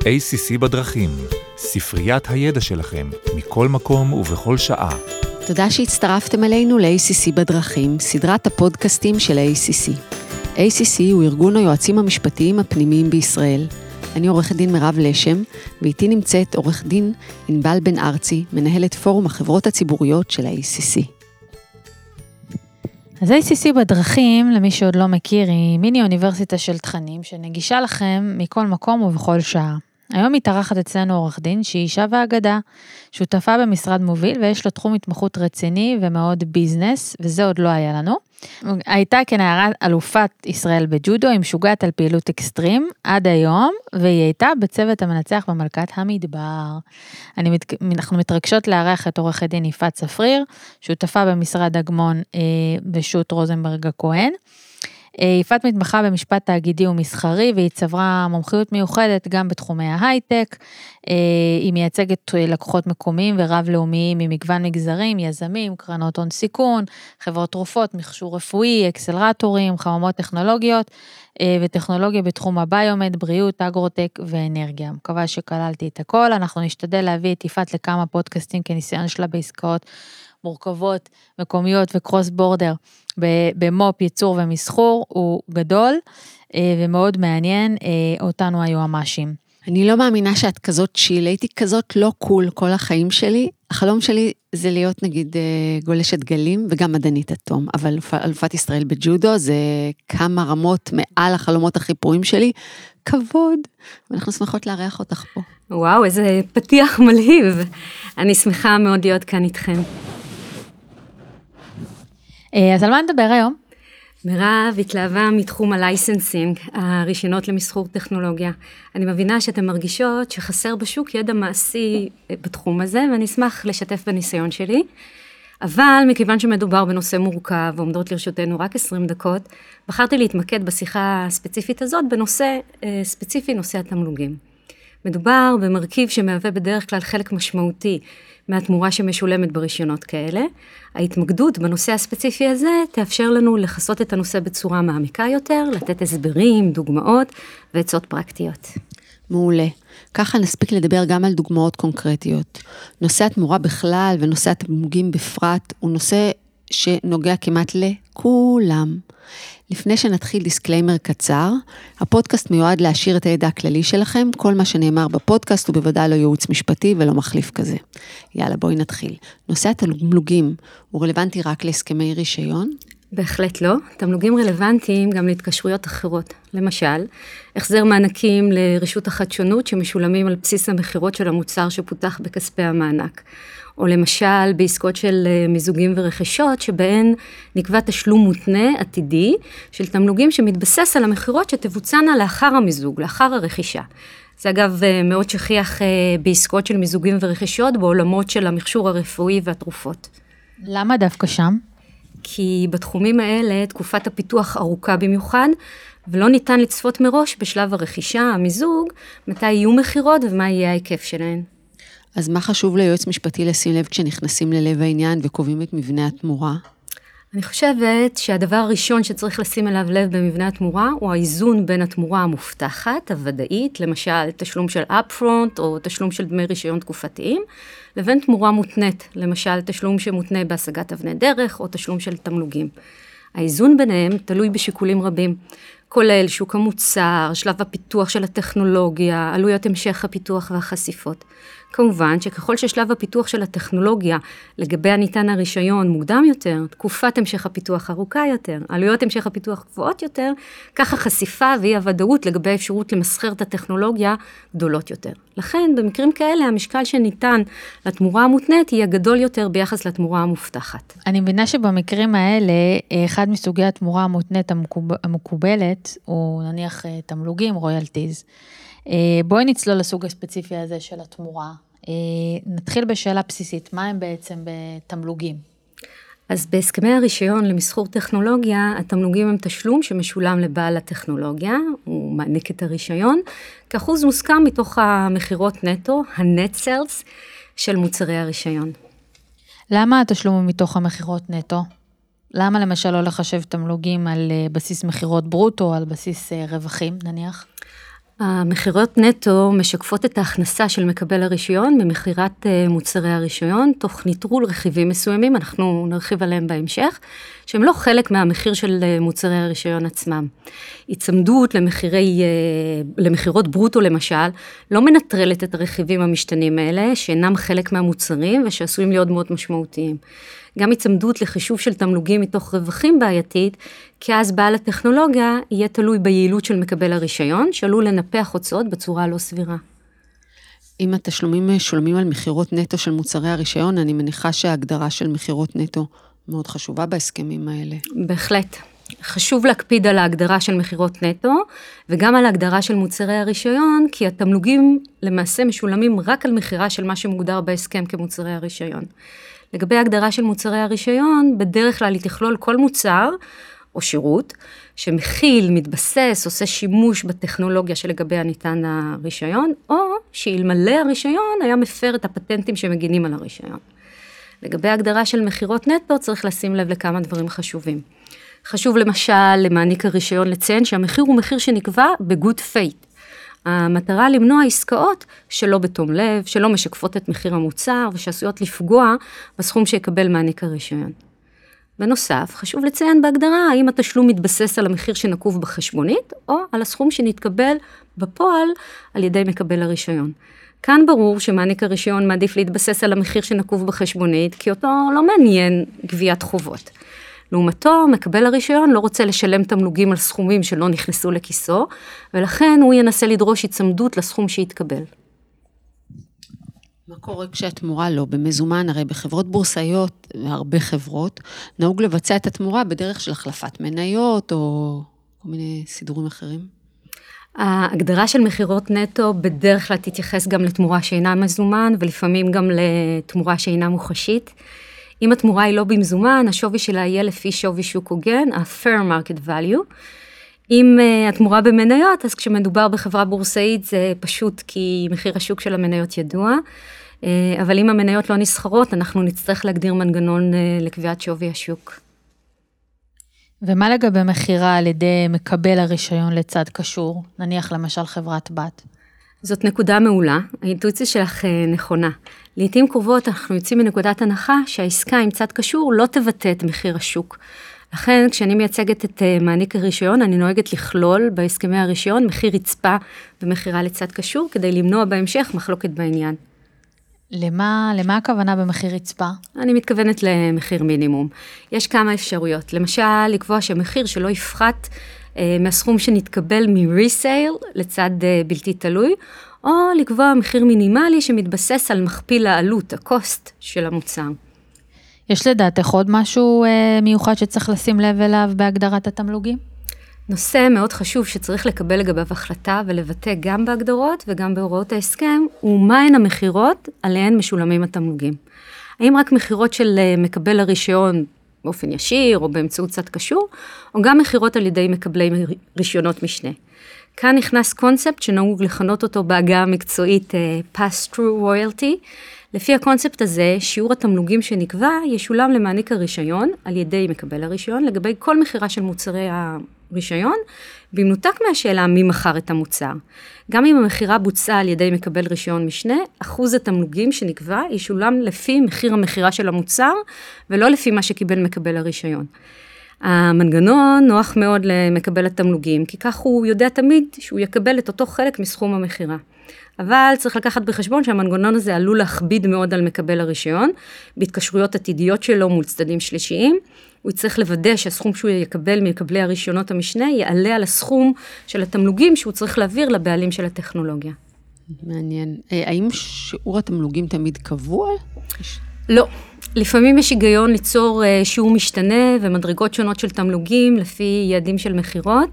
ACC בדרכים, ספריית הידע שלכם, מכל מקום ובכל שעה. תודה שהצטרפתם אלינו ל-ACC בדרכים, סדרת הפודקאסטים של ה-ACC. ACC הוא ארגון היועצים המשפטיים הפנימיים בישראל. אני עורכת דין מירב לשם, ואיתי נמצאת עורך דין ענבל בן ארצי, מנהלת פורום החברות הציבוריות של ה-ACC. אז ACC בדרכים, למי שעוד לא מכיר, היא מיני אוניברסיטה של תכנים שנגישה לכם מכל מקום ובכל שעה. היום מתארחת אצלנו עורך דין שהיא אישה ואגדה, שותפה במשרד מוביל ויש לה תחום התמחות רציני ומאוד ביזנס, וזה עוד לא היה לנו. הייתה כנערה אלופת ישראל בג'ודו, היא משוגעת על פעילות אקסטרים עד היום, והיא הייתה בצוות המנצח במלכת המדבר. אני, אנחנו מתרגשות לארח את עורכת דין יפעת צפריר, שותפה במשרד אגמון אה, ושות' רוזנברג הכהן. אה, יפעת מתמחה במשפט תאגידי ומסחרי והיא צברה מומחיות מיוחדת גם בתחומי ההייטק. אה, היא מייצגת לקוחות מקומיים ורב-לאומיים ממגוון מגזרים, יזמים, קרנות הון סיכון, חברות תרופות, מכשור רפואי, אקסלרטורים, חממות טכנולוגיות אה, וטכנולוגיה בתחום הביומד, בריאות, אגרוטק ואנרגיה. מקווה שכללתי את הכל, אנחנו נשתדל להביא את יפעת לכמה פודקאסטים כניסיון שלה בעסקאות מורכבות, מקומיות וקרוס בורדר במו"פ, ייצור ומסחור הוא גדול אה, ומאוד מעניין אה, אותנו היועמ"שים. אני לא מאמינה שאת כזאת צ'יל, הייתי כזאת לא קול כל החיים שלי. החלום שלי זה להיות נגיד אה, גולשת גלים וגם מדענית אטום, אבל אלופת ישראל בג'ודו זה כמה רמות מעל החלומות הכי פרועים שלי. כבוד, ואנחנו שמחות לארח אותך פה. וואו, איזה פתיח מלהיב. אני שמחה מאוד להיות כאן איתכם. אה, אז על מה נדבר היום? מירב התלהבה מתחום ה licensing, הרישיונות למסחור טכנולוגיה. אני מבינה שאתן מרגישות שחסר בשוק ידע מעשי אה, בתחום הזה, ואני אשמח לשתף בניסיון שלי. אבל מכיוון שמדובר בנושא מורכב ועומדות לרשותנו רק 20 דקות, בחרתי להתמקד בשיחה הספציפית הזאת בנושא אה, ספציפי, נושא התמלוגים. מדובר במרכיב שמהווה בדרך כלל חלק משמעותי מהתמורה שמשולמת ברישיונות כאלה. ההתמקדות בנושא הספציפי הזה תאפשר לנו לכסות את הנושא בצורה מעמיקה יותר, לתת הסברים, דוגמאות ועצות פרקטיות. מעולה. ככה נספיק לדבר גם על דוגמאות קונקרטיות. נושא התמורה בכלל ונושא התמלוגים בפרט הוא נושא שנוגע כמעט לכולם. לפני שנתחיל דיסקליימר קצר, הפודקאסט מיועד להעשיר את הידע הכללי שלכם, כל מה שנאמר בפודקאסט הוא בוודאי לא ייעוץ משפטי ולא מחליף כזה. יאללה, בואי נתחיל. נושא התמלוגים הוא רלוונטי רק להסכמי רישיון? בהחלט לא. תמלוגים רלוונטיים גם להתקשרויות אחרות. למשל, החזר מענקים לרשות החדשנות שמשולמים על בסיס המכירות של המוצר שפותח בכספי המענק. או למשל בעסקות של אה, מיזוגים ורכישות, שבהן נקבע תשלום מותנה עתידי של תמלוגים שמתבסס על המכירות שתבוצענה לאחר המיזוג, לאחר הרכישה. זה אגב אה, מאוד שכיח אה, בעסקות של מיזוגים ורכישות בעולמות של המכשור הרפואי והתרופות. למה דווקא שם? כי בתחומים האלה תקופת הפיתוח ארוכה במיוחד, ולא ניתן לצפות מראש בשלב הרכישה, המיזוג, מתי יהיו מכירות ומה יהיה ההיקף שלהן. אז מה חשוב ליועץ משפטי לשים לב כשנכנסים ללב העניין וקובעים את מבנה התמורה? אני חושבת שהדבר הראשון שצריך לשים אליו לב במבנה התמורה הוא האיזון בין התמורה המובטחת, הוודאית, למשל תשלום של upfront או תשלום של דמי רישיון תקופתיים, לבין תמורה מותנית, למשל תשלום שמותנה בהשגת אבני דרך או תשלום של תמלוגים. האיזון ביניהם תלוי בשיקולים רבים, כולל שוק המוצר, שלב הפיתוח של הטכנולוגיה, עלויות המשך הפיתוח והחשיפות. כמובן שככל ששלב הפיתוח של הטכנולוגיה לגביה ניתן הרישיון מוקדם יותר, תקופת המשך הפיתוח ארוכה יותר, עלויות המשך הפיתוח גבוהות יותר, כך החשיפה ואי הוודאות לגבי האפשרות למסחר את הטכנולוגיה גדולות יותר. לכן במקרים כאלה המשקל שניתן לתמורה המותנית יהיה גדול יותר ביחס לתמורה המובטחת. אני מבינה שבמקרים האלה, אחד מסוגי התמורה המותנית המקוב... המקובלת הוא נניח אה, תמלוגים, רויאלטיז. אה, בואי נצלול לסוג הספציפי הזה של התמורה. אה, נתחיל בשאלה בסיסית, מה הם בעצם בתמלוגים? אז בהסכמי הרישיון למסחור טכנולוגיה, התמלוגים הם תשלום שמשולם לבעל הטכנולוגיה, הוא מעניק את הרישיון, כאחוז מוסכם מתוך המכירות נטו, ה-net sales, של מוצרי הרישיון. למה התשלום הוא מתוך המכירות נטו? למה למשל לא לחשב תמלוגים על אה, בסיס מכירות ברוטו, על בסיס רווחים נניח? המכירות נטו משקפות את ההכנסה של מקבל הרישיון ממכירת אה, מוצרי הרישיון, תוך ניטרול רכיבים מסוימים, אנחנו נרחיב עליהם בהמשך, שהם לא חלק מהמחיר של אה, מוצרי הרישיון עצמם. היצמדות אה, למכירות ברוטו למשל, לא מנטרלת את הרכיבים המשתנים האלה, שאינם חלק מהמוצרים ושעשויים להיות מאוד משמעותיים. גם היצמדות לחישוב של תמלוגים מתוך רווחים בעייתית, כי אז בעל הטכנולוגיה יהיה תלוי ביעילות של מקבל הרישיון, שעלול לנפח הוצאות בצורה לא סבירה. אם התשלומים משולמים על מכירות נטו של מוצרי הרישיון, אני מניחה שההגדרה של מכירות נטו מאוד חשובה בהסכמים האלה. בהחלט. חשוב להקפיד על ההגדרה של מכירות נטו, וגם על ההגדרה של מוצרי הרישיון, כי התמלוגים למעשה משולמים רק על מכירה של מה שמוגדר בהסכם כמוצרי הרישיון. לגבי הגדרה של מוצרי הרישיון, בדרך כלל היא תכלול כל מוצר או שירות שמכיל, מתבסס, עושה שימוש בטכנולוגיה שלגביה ניתן הרישיון, או שאלמלא הרישיון היה מפר את הפטנטים שמגינים על הרישיון. לגבי הגדרה של מכירות נטו, צריך לשים לב לכמה דברים חשובים. חשוב למשל למעניק הרישיון לציין שהמחיר הוא מחיר שנקבע ב good faith. המטרה למנוע עסקאות שלא בתום לב, שלא משקפות את מחיר המוצר ושעשויות לפגוע בסכום שיקבל מעניק הרישיון. בנוסף, חשוב לציין בהגדרה האם התשלום מתבסס על המחיר שנקוב בחשבונית, או על הסכום שנתקבל בפועל על ידי מקבל הרישיון. כאן ברור שמעניק הרישיון מעדיף להתבסס על המחיר שנקוב בחשבונית, כי אותו לא מעניין גביית חובות. לעומתו, מקבל הרישיון לא רוצה לשלם תמלוגים על סכומים שלא נכנסו לכיסו, ולכן הוא ינסה לדרוש היצמדות לסכום שיתקבל. מה קורה כשהתמורה לא במזומן? הרי בחברות בורסאיות, הרבה חברות, נהוג לבצע את התמורה בדרך של החלפת מניות או כל מיני סידורים אחרים. ההגדרה של מכירות נטו בדרך כלל תתייחס גם לתמורה שאינה מזומן ולפעמים גם לתמורה שאינה מוחשית. אם התמורה היא לא במזומן, השווי שלה יהיה לפי שווי שוק הוגן, ה-fair market value. אם uh, התמורה במניות, אז כשמדובר בחברה בורסאית זה פשוט כי מחיר השוק של המניות ידוע, uh, אבל אם המניות לא נסחרות, אנחנו נצטרך להגדיר מנגנון uh, לקביעת שווי השוק. ומה לגבי מכירה על ידי מקבל הרישיון לצד קשור, נניח למשל חברת בת? זאת נקודה מעולה, האינטואיציה שלך נכונה. לעתים קרובות אנחנו יוצאים מנקודת הנחה שהעסקה עם צד קשור לא תבטא את מחיר השוק. לכן כשאני מייצגת את אה, מעניק הרישיון, אני נוהגת לכלול בהסכמי הרישיון מחיר רצפה ומכירה לצד קשור, כדי למנוע בהמשך מחלוקת בעניין. למה, למה הכוונה במחיר רצפה? אני מתכוונת למחיר מינימום. יש כמה אפשרויות. למשל, לקבוע שמחיר שלא יפחת אה, מהסכום שנתקבל מ-resale לצד אה, בלתי תלוי, או לקבוע מחיר מינימלי שמתבסס על מכפיל העלות, ה-cost של המוצר. יש לדעתך עוד משהו אה, מיוחד שצריך לשים לב אליו בהגדרת התמלוגים? נושא מאוד חשוב שצריך לקבל לגביו החלטה ולבטא גם בהגדרות וגם בהוראות ההסכם, הוא מהן המכירות עליהן משולמים התמלוגים. האם רק מכירות של אה, מקבל הרישיון באופן ישיר או באמצעות צד קשור, או גם מכירות על ידי מקבלי רישיונות משנה. כאן נכנס קונספט שנהוג לכנות אותו בהגה המקצועית uh, pass-through royalty. לפי הקונספט הזה, שיעור התמלוגים שנקבע ישולם למעניק הרישיון על ידי מקבל הרישיון לגבי כל מכירה של מוצרי הרישיון, במנותק מהשאלה מי מכר את המוצר. גם אם המכירה בוצעה על ידי מקבל רישיון משנה, אחוז התמלוגים שנקבע ישולם לפי מחיר המכירה של המוצר, ולא לפי מה שקיבל מקבל הרישיון. המנגנון נוח מאוד למקבל התמלוגים, כי כך הוא יודע תמיד שהוא יקבל את אותו חלק מסכום המכירה. אבל צריך לקחת בחשבון שהמנגנון הזה עלול להכביד מאוד על מקבל הרישיון, בהתקשרויות עתידיות שלו מול צדדים שלישיים. הוא יצטרך לוודא שהסכום שהוא יקבל ממקבלי הרישיונות המשנה יעלה על הסכום של התמלוגים שהוא צריך להעביר לבעלים של הטכנולוגיה. מעניין. אה, האם שיעור התמלוגים תמיד קבוע? לא. לפעמים יש היגיון ליצור אה, שיעור משתנה ומדרגות שונות של תמלוגים לפי יעדים של מכירות.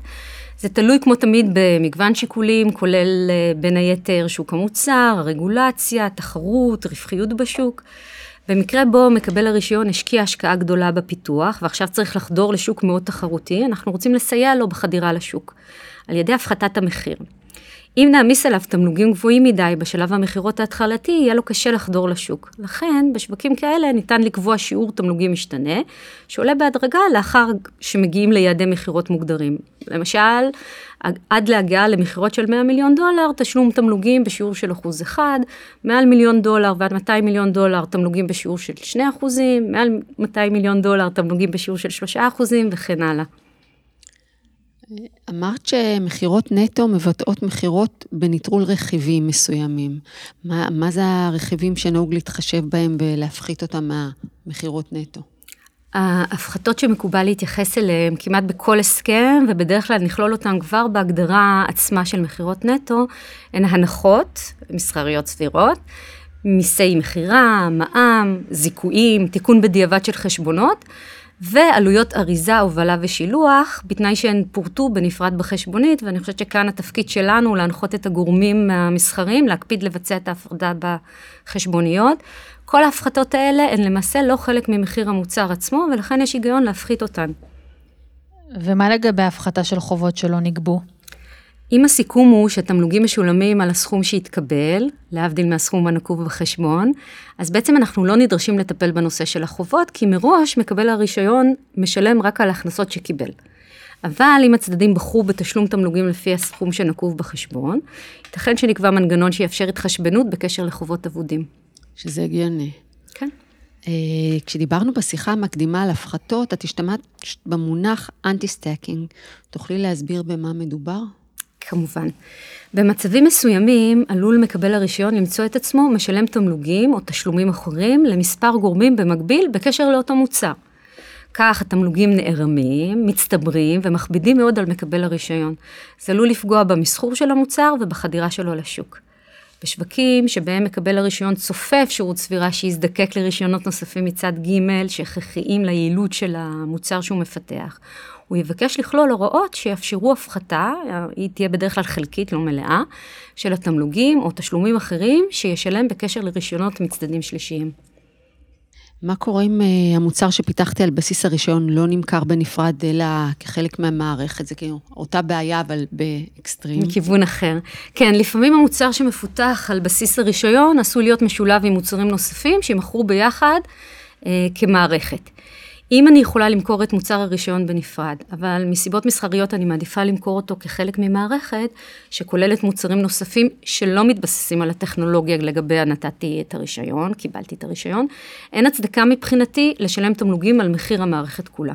זה תלוי כמו תמיד במגוון שיקולים, כולל אה, בין היתר שוק המוצר, הרגולציה, תחרות, רווחיות בשוק. במקרה בו מקבל הרישיון השקיע השקעה גדולה בפיתוח, ועכשיו צריך לחדור לשוק מאוד תחרותי, אנחנו רוצים לסייע לו בחדירה לשוק, על ידי הפחתת המחיר. אם נעמיס עליו תמלוגים גבוהים מדי בשלב המכירות ההתחלתי, יהיה לו קשה לחדור לשוק. לכן, בשווקים כאלה ניתן לקבוע שיעור תמלוגים משתנה, שעולה בהדרגה לאחר שמגיעים ליעדי מכירות מוגדרים. למשל, עד להגיעה למכירות של 100 מיליון דולר, תשלום תמלוגים בשיעור של אחוז אחד, מעל מיליון דולר ועד 200 מיליון דולר, תמלוגים בשיעור של 2 אחוזים, מעל 200 מיליון דולר, תמלוגים בשיעור של 3 אחוזים וכן הלאה. אמרת שמכירות נטו מבטאות מכירות בנטרול רכיבים מסוימים. מה, מה זה הרכיבים שנהוג להתחשב בהם ולהפחית אותם מהמכירות נטו? ההפחתות שמקובל להתייחס אליהן כמעט בכל הסכם, ובדרך כלל נכלול אותן כבר בהגדרה עצמה של מכירות נטו, הן הנחות מסחריות סבירות, מיסי מכירה, מע"מ, זיכויים, תיקון בדיעבד של חשבונות, ועלויות אריזה, הובלה ושילוח, בתנאי שהן פורטו בנפרד בחשבונית, ואני חושבת שכאן התפקיד שלנו להנחות את הגורמים המסחריים, להקפיד לבצע את ההפרדה בחשבוניות. כל ההפחתות האלה הן למעשה לא חלק ממחיר המוצר עצמו, ולכן יש היגיון להפחית אותן. ומה לגבי הפחתה של חובות שלא נגבו? אם הסיכום הוא שתמלוגים משולמים על הסכום שהתקבל, להבדיל מהסכום הנקוב בחשבון, אז בעצם אנחנו לא נדרשים לטפל בנושא של החובות, כי מראש מקבל הרישיון משלם רק על ההכנסות שקיבל. אבל אם הצדדים בחרו בתשלום תמלוגים לפי הסכום שנקוב בחשבון, ייתכן שנקבע מנגנון שיאפשר התחשבנות בקשר לחובות אבודים. שזה הגיוני. כן. אה, כשדיברנו בשיחה המקדימה על הפחתות, את השתמשת במונח anti-stacking. תוכלי להסביר במה מדובר? כמובן. במצבים מסוימים עלול מקבל הרישיון למצוא את עצמו משלם תמלוגים או תשלומים אחרים למספר גורמים במקביל בקשר לאותו מוצר. כך התמלוגים נערמים, מצטברים ומכבידים מאוד על מקבל הרישיון. זה עלול לפגוע במסחור של המוצר ובחדירה שלו לשוק. בשווקים שבהם מקבל הרישיון צופה אפשרות סבירה שיזדקק לרישיונות נוספים מצד ג' שהכרחיים ליעילות של המוצר שהוא מפתח, הוא יבקש לכלול הוראות שיאפשרו הפחתה, היא תהיה בדרך כלל חלקית, לא מלאה, של התמלוגים או תשלומים אחרים שישלם בקשר לרישיונות מצדדים שלישיים. מה קורה אם uh, המוצר שפיתחתי על בסיס הרישיון לא נמכר בנפרד, אלא כחלק מהמערכת? זה כאילו אותה בעיה, אבל באקסטרים. מכיוון אחר. כן, לפעמים המוצר שמפותח על בסיס הרישיון עשוי להיות משולב עם מוצרים נוספים שימכרו ביחד uh, כמערכת. אם אני יכולה למכור את מוצר הרישיון בנפרד, אבל מסיבות מסחריות אני מעדיפה למכור אותו כחלק ממערכת שכוללת מוצרים נוספים שלא מתבססים על הטכנולוגיה לגביה נתתי את הרישיון, קיבלתי את הרישיון, אין הצדקה מבחינתי לשלם תמלוגים על מחיר המערכת כולה.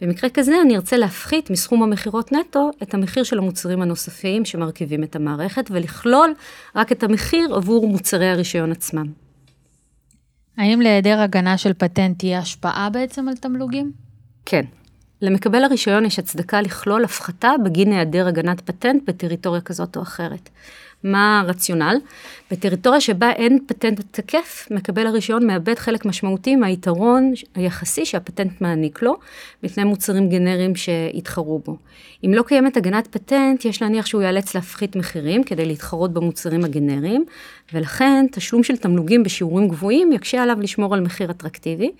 במקרה כזה אני ארצה להפחית מסכום המכירות נטו את המחיר של המוצרים הנוספים שמרכיבים את המערכת ולכלול רק את המחיר עבור מוצרי הרישיון עצמם. האם להיעדר הגנה של פטנט תהיה השפעה בעצם על תמלוגים? כן. למקבל הרישיון יש הצדקה לכלול הפחתה בגין היעדר הגנת פטנט בטריטוריה כזאת או אחרת. מה הרציונל? בטריטוריה שבה אין פטנט תקף, מקבל הרישיון מאבד חלק משמעותי מהיתרון היחסי שהפטנט מעניק לו, מפני מוצרים גנריים שיתחרו בו. אם לא קיימת הגנת פטנט, יש להניח שהוא ייאלץ להפחית מחירים כדי להתחרות במוצרים הגנריים, ולכן תשלום של תמלוגים בשיעורים גבוהים יקשה עליו לשמור על מחיר אטרקטיבי.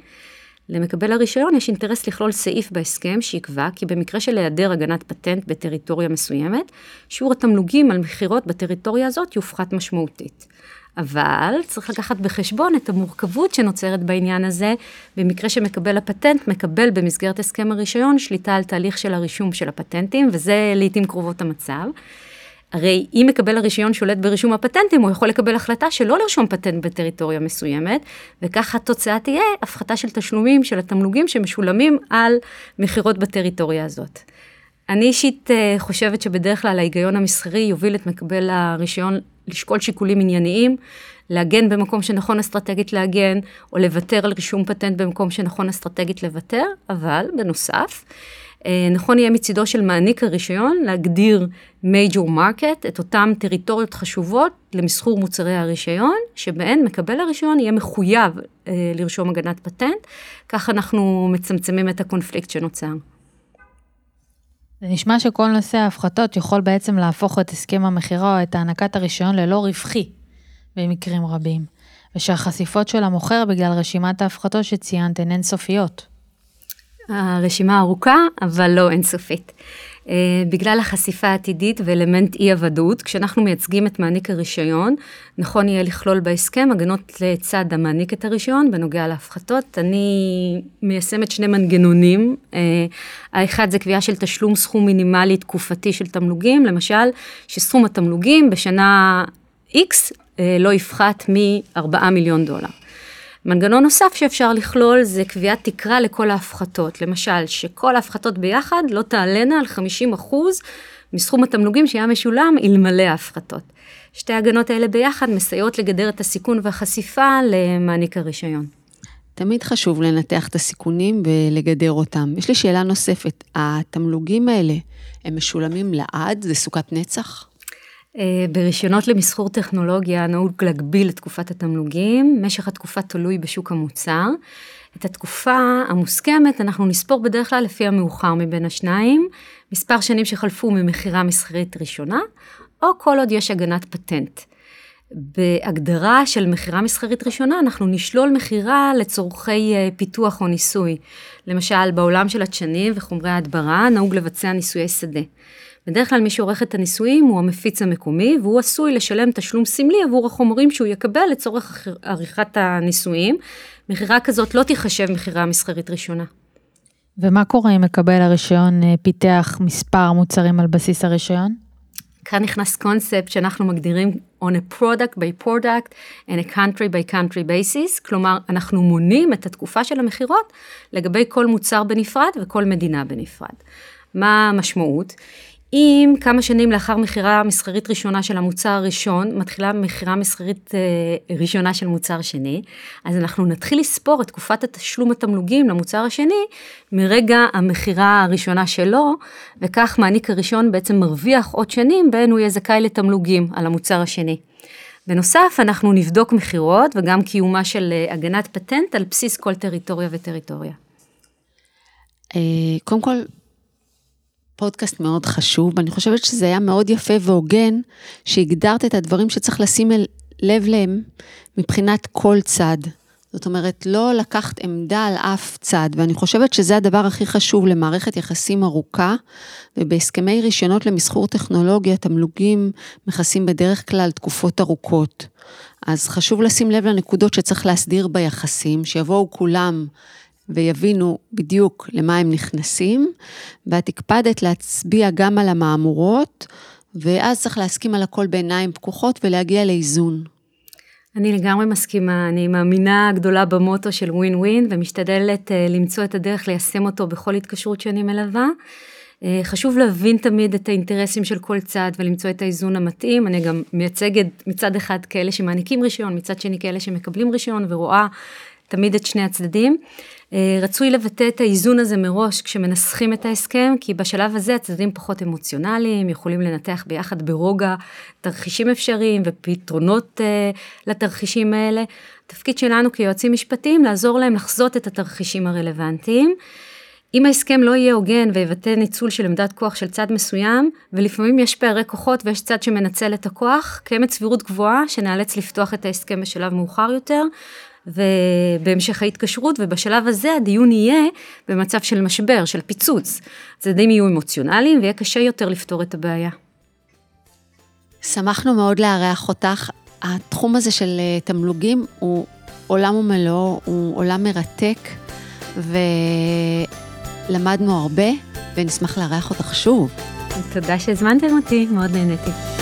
למקבל הרישיון יש אינטרס לכלול סעיף בהסכם שיקבע כי במקרה של היעדר הגנת פטנט בטריטוריה מסוימת, שיעור התמלוגים על מכירות בטריטוריה הזאת יופחת משמעותית. אבל צריך לקחת בחשבון את המורכבות שנוצרת בעניין הזה, במקרה שמקבל הפטנט מקבל במסגרת הסכם הרישיון שליטה על תהליך של הרישום של הפטנטים, וזה לעיתים קרובות המצב. הרי אם מקבל הרישיון שולט ברישום הפטנטים, הוא יכול לקבל החלטה שלא לרשום פטנט בטריטוריה מסוימת, וכך התוצאה תהיה הפחתה של תשלומים של התמלוגים שמשולמים על מכירות בטריטוריה הזאת. אני אישית אה, חושבת שבדרך כלל ההיגיון המסחרי יוביל את מקבל הרישיון לשקול שיקולים ענייניים, להגן במקום שנכון אסטרטגית להגן, או לוותר על רישום פטנט במקום שנכון אסטרטגית לוותר, אבל בנוסף, נכון יהיה מצידו של מעניק הרישיון להגדיר major market, את אותן טריטוריות חשובות למסחור מוצרי הרישיון, שבהן מקבל הרישיון יהיה מחויב אה, לרשום הגנת פטנט, כך אנחנו מצמצמים את הקונפליקט שנוצר. זה נשמע שכל נושא ההפחתות יכול בעצם להפוך את הסכם המכירה או את הענקת הרישיון ללא רווחי במקרים רבים, ושהחשיפות של המוכר בגלל רשימת ההפחתות שציינת הן אינסופיות. הרשימה ארוכה, אבל לא אינסופית. בגלל החשיפה העתידית ואלמנט אי-הוודאות, כשאנחנו מייצגים את מעניק הרישיון, נכון יהיה לכלול בהסכם הגנות לצד המעניק את הרישיון בנוגע להפחתות. אני מיישמת שני מנגנונים, האחד זה קביעה של תשלום סכום מינימלי תקופתי של תמלוגים, למשל, שסכום התמלוגים בשנה X לא יפחת מ-4 מיליון דולר. מנגנון נוסף שאפשר לכלול זה קביעת תקרה לכל ההפחתות. למשל, שכל ההפחתות ביחד לא תעלנה על 50% מסכום התמלוגים שהיה משולם אלמלא ההפחתות. שתי ההגנות האלה ביחד מסייעות לגדר את הסיכון והחשיפה למעניק הרישיון. תמיד חשוב לנתח את הסיכונים ולגדר אותם. יש לי שאלה נוספת, התמלוגים האלה, הם משולמים לעד? זה סוכת נצח? אה, ברישיונות למסחור טכנולוגיה נהוג להגביל את תקופת התמלוגים, משך התקופה תלוי בשוק המוצר. את התקופה המוסכמת אנחנו נספור בדרך כלל לפי המאוחר מבין השניים, מספר שנים שחלפו ממכירה מסחרית ראשונה, או כל עוד יש הגנת פטנט. בהגדרה של מכירה מסחרית ראשונה, אנחנו נשלול מכירה לצורכי אה, פיתוח או ניסוי. למשל, בעולם של הדשנים וחומרי ההדברה נהוג לבצע ניסויי שדה. בדרך כלל מי שעורך את הניסויים הוא המפיץ המקומי, והוא עשוי לשלם תשלום סמלי עבור החומרים שהוא יקבל לצורך עריכת הניסויים. מכירה כזאת לא תיחשב מכירה מסחרית ראשונה. ומה קורה אם מקבל הרישיון אה, פיתח מספר מוצרים על בסיס הרישיון? כאן נכנס קונספט שאנחנו מגדירים on a product by product and a country by country basis, כלומר אנחנו מונים את התקופה של המכירות לגבי כל מוצר בנפרד וכל מדינה בנפרד. מה המשמעות? אם כמה שנים לאחר מכירה מסחרית ראשונה של המוצר הראשון, מתחילה מכירה מסחרית אה, ראשונה של מוצר שני, אז אנחנו נתחיל לספור את תקופת התשלום התמלוגים למוצר השני מרגע המכירה הראשונה שלו, וכך מעניק הראשון בעצם מרוויח עוד שנים בהן הוא יהיה זכאי לתמלוגים על המוצר השני. בנוסף, אנחנו נבדוק מכירות וגם קיומה של אה, הגנת פטנט על בסיס כל טריטוריה וטריטוריה. אה, קודם כל, פודקאסט מאוד חשוב, ואני חושבת שזה היה מאוד יפה והוגן, שהגדרת את הדברים שצריך לשים לב להם מבחינת כל צד. זאת אומרת, לא לקחת עמדה על אף צד, ואני חושבת שזה הדבר הכי חשוב למערכת יחסים ארוכה, ובהסכמי רישיונות למסחור טכנולוגיה, תמלוגים מכסים בדרך כלל תקופות ארוכות. אז חשוב לשים לב לנקודות שצריך להסדיר ביחסים, שיבואו כולם ויבינו בדיוק למה הם נכנסים, ואת הקפדת להצביע גם על המהמורות, ואז צריך להסכים על הכל בעיניים פקוחות ולהגיע לאיזון. אני לגמרי מסכימה, אני מאמינה גדולה במוטו של ווין ווין ומשתדלת uh, למצוא את הדרך ליישם אותו בכל התקשרות שאני מלווה. Uh, חשוב להבין תמיד את האינטרסים של כל צד ולמצוא את האיזון המתאים. אני גם מייצגת מצד אחד כאלה שמעניקים רישיון, מצד שני כאלה שמקבלים רישיון ורואה תמיד את שני הצדדים. אה, רצוי לבטא את האיזון הזה מראש כשמנסחים את ההסכם, כי בשלב הזה הצדדים פחות אמוציונליים, יכולים לנתח ביחד ברוגע תרחישים אפשריים ופתרונות uh, לתרחישים האלה. התפקיד שלנו כיועצים משפטיים לעזור להם לחזות את התרחישים הרלוונטיים. אם ההסכם לא יהיה הוגן ויבטא ניצול של עמדת כוח של צד מסוים, ולפעמים יש פערי כוחות ויש צד שמנצל את הכוח, קיימת סבירות גבוהה שנאלץ לפתוח את ההסכם בשלב מאוחר יותר, ובהמשך ההתקשרות, ובשלב הזה הדיון יהיה במצב של משבר, של פיצוץ. הצדדים יהיו אמוציונליים ויהיה קשה יותר לפתור את הבעיה. שמחנו מאוד לארח אותך. התחום הזה של אה, תמלוגים הוא עולם ומלואו, הוא עולם מרתק, ולמדנו הרבה, ונשמח לארח אותך שוב. תודה שהזמנתם אותי, מאוד נהניתי.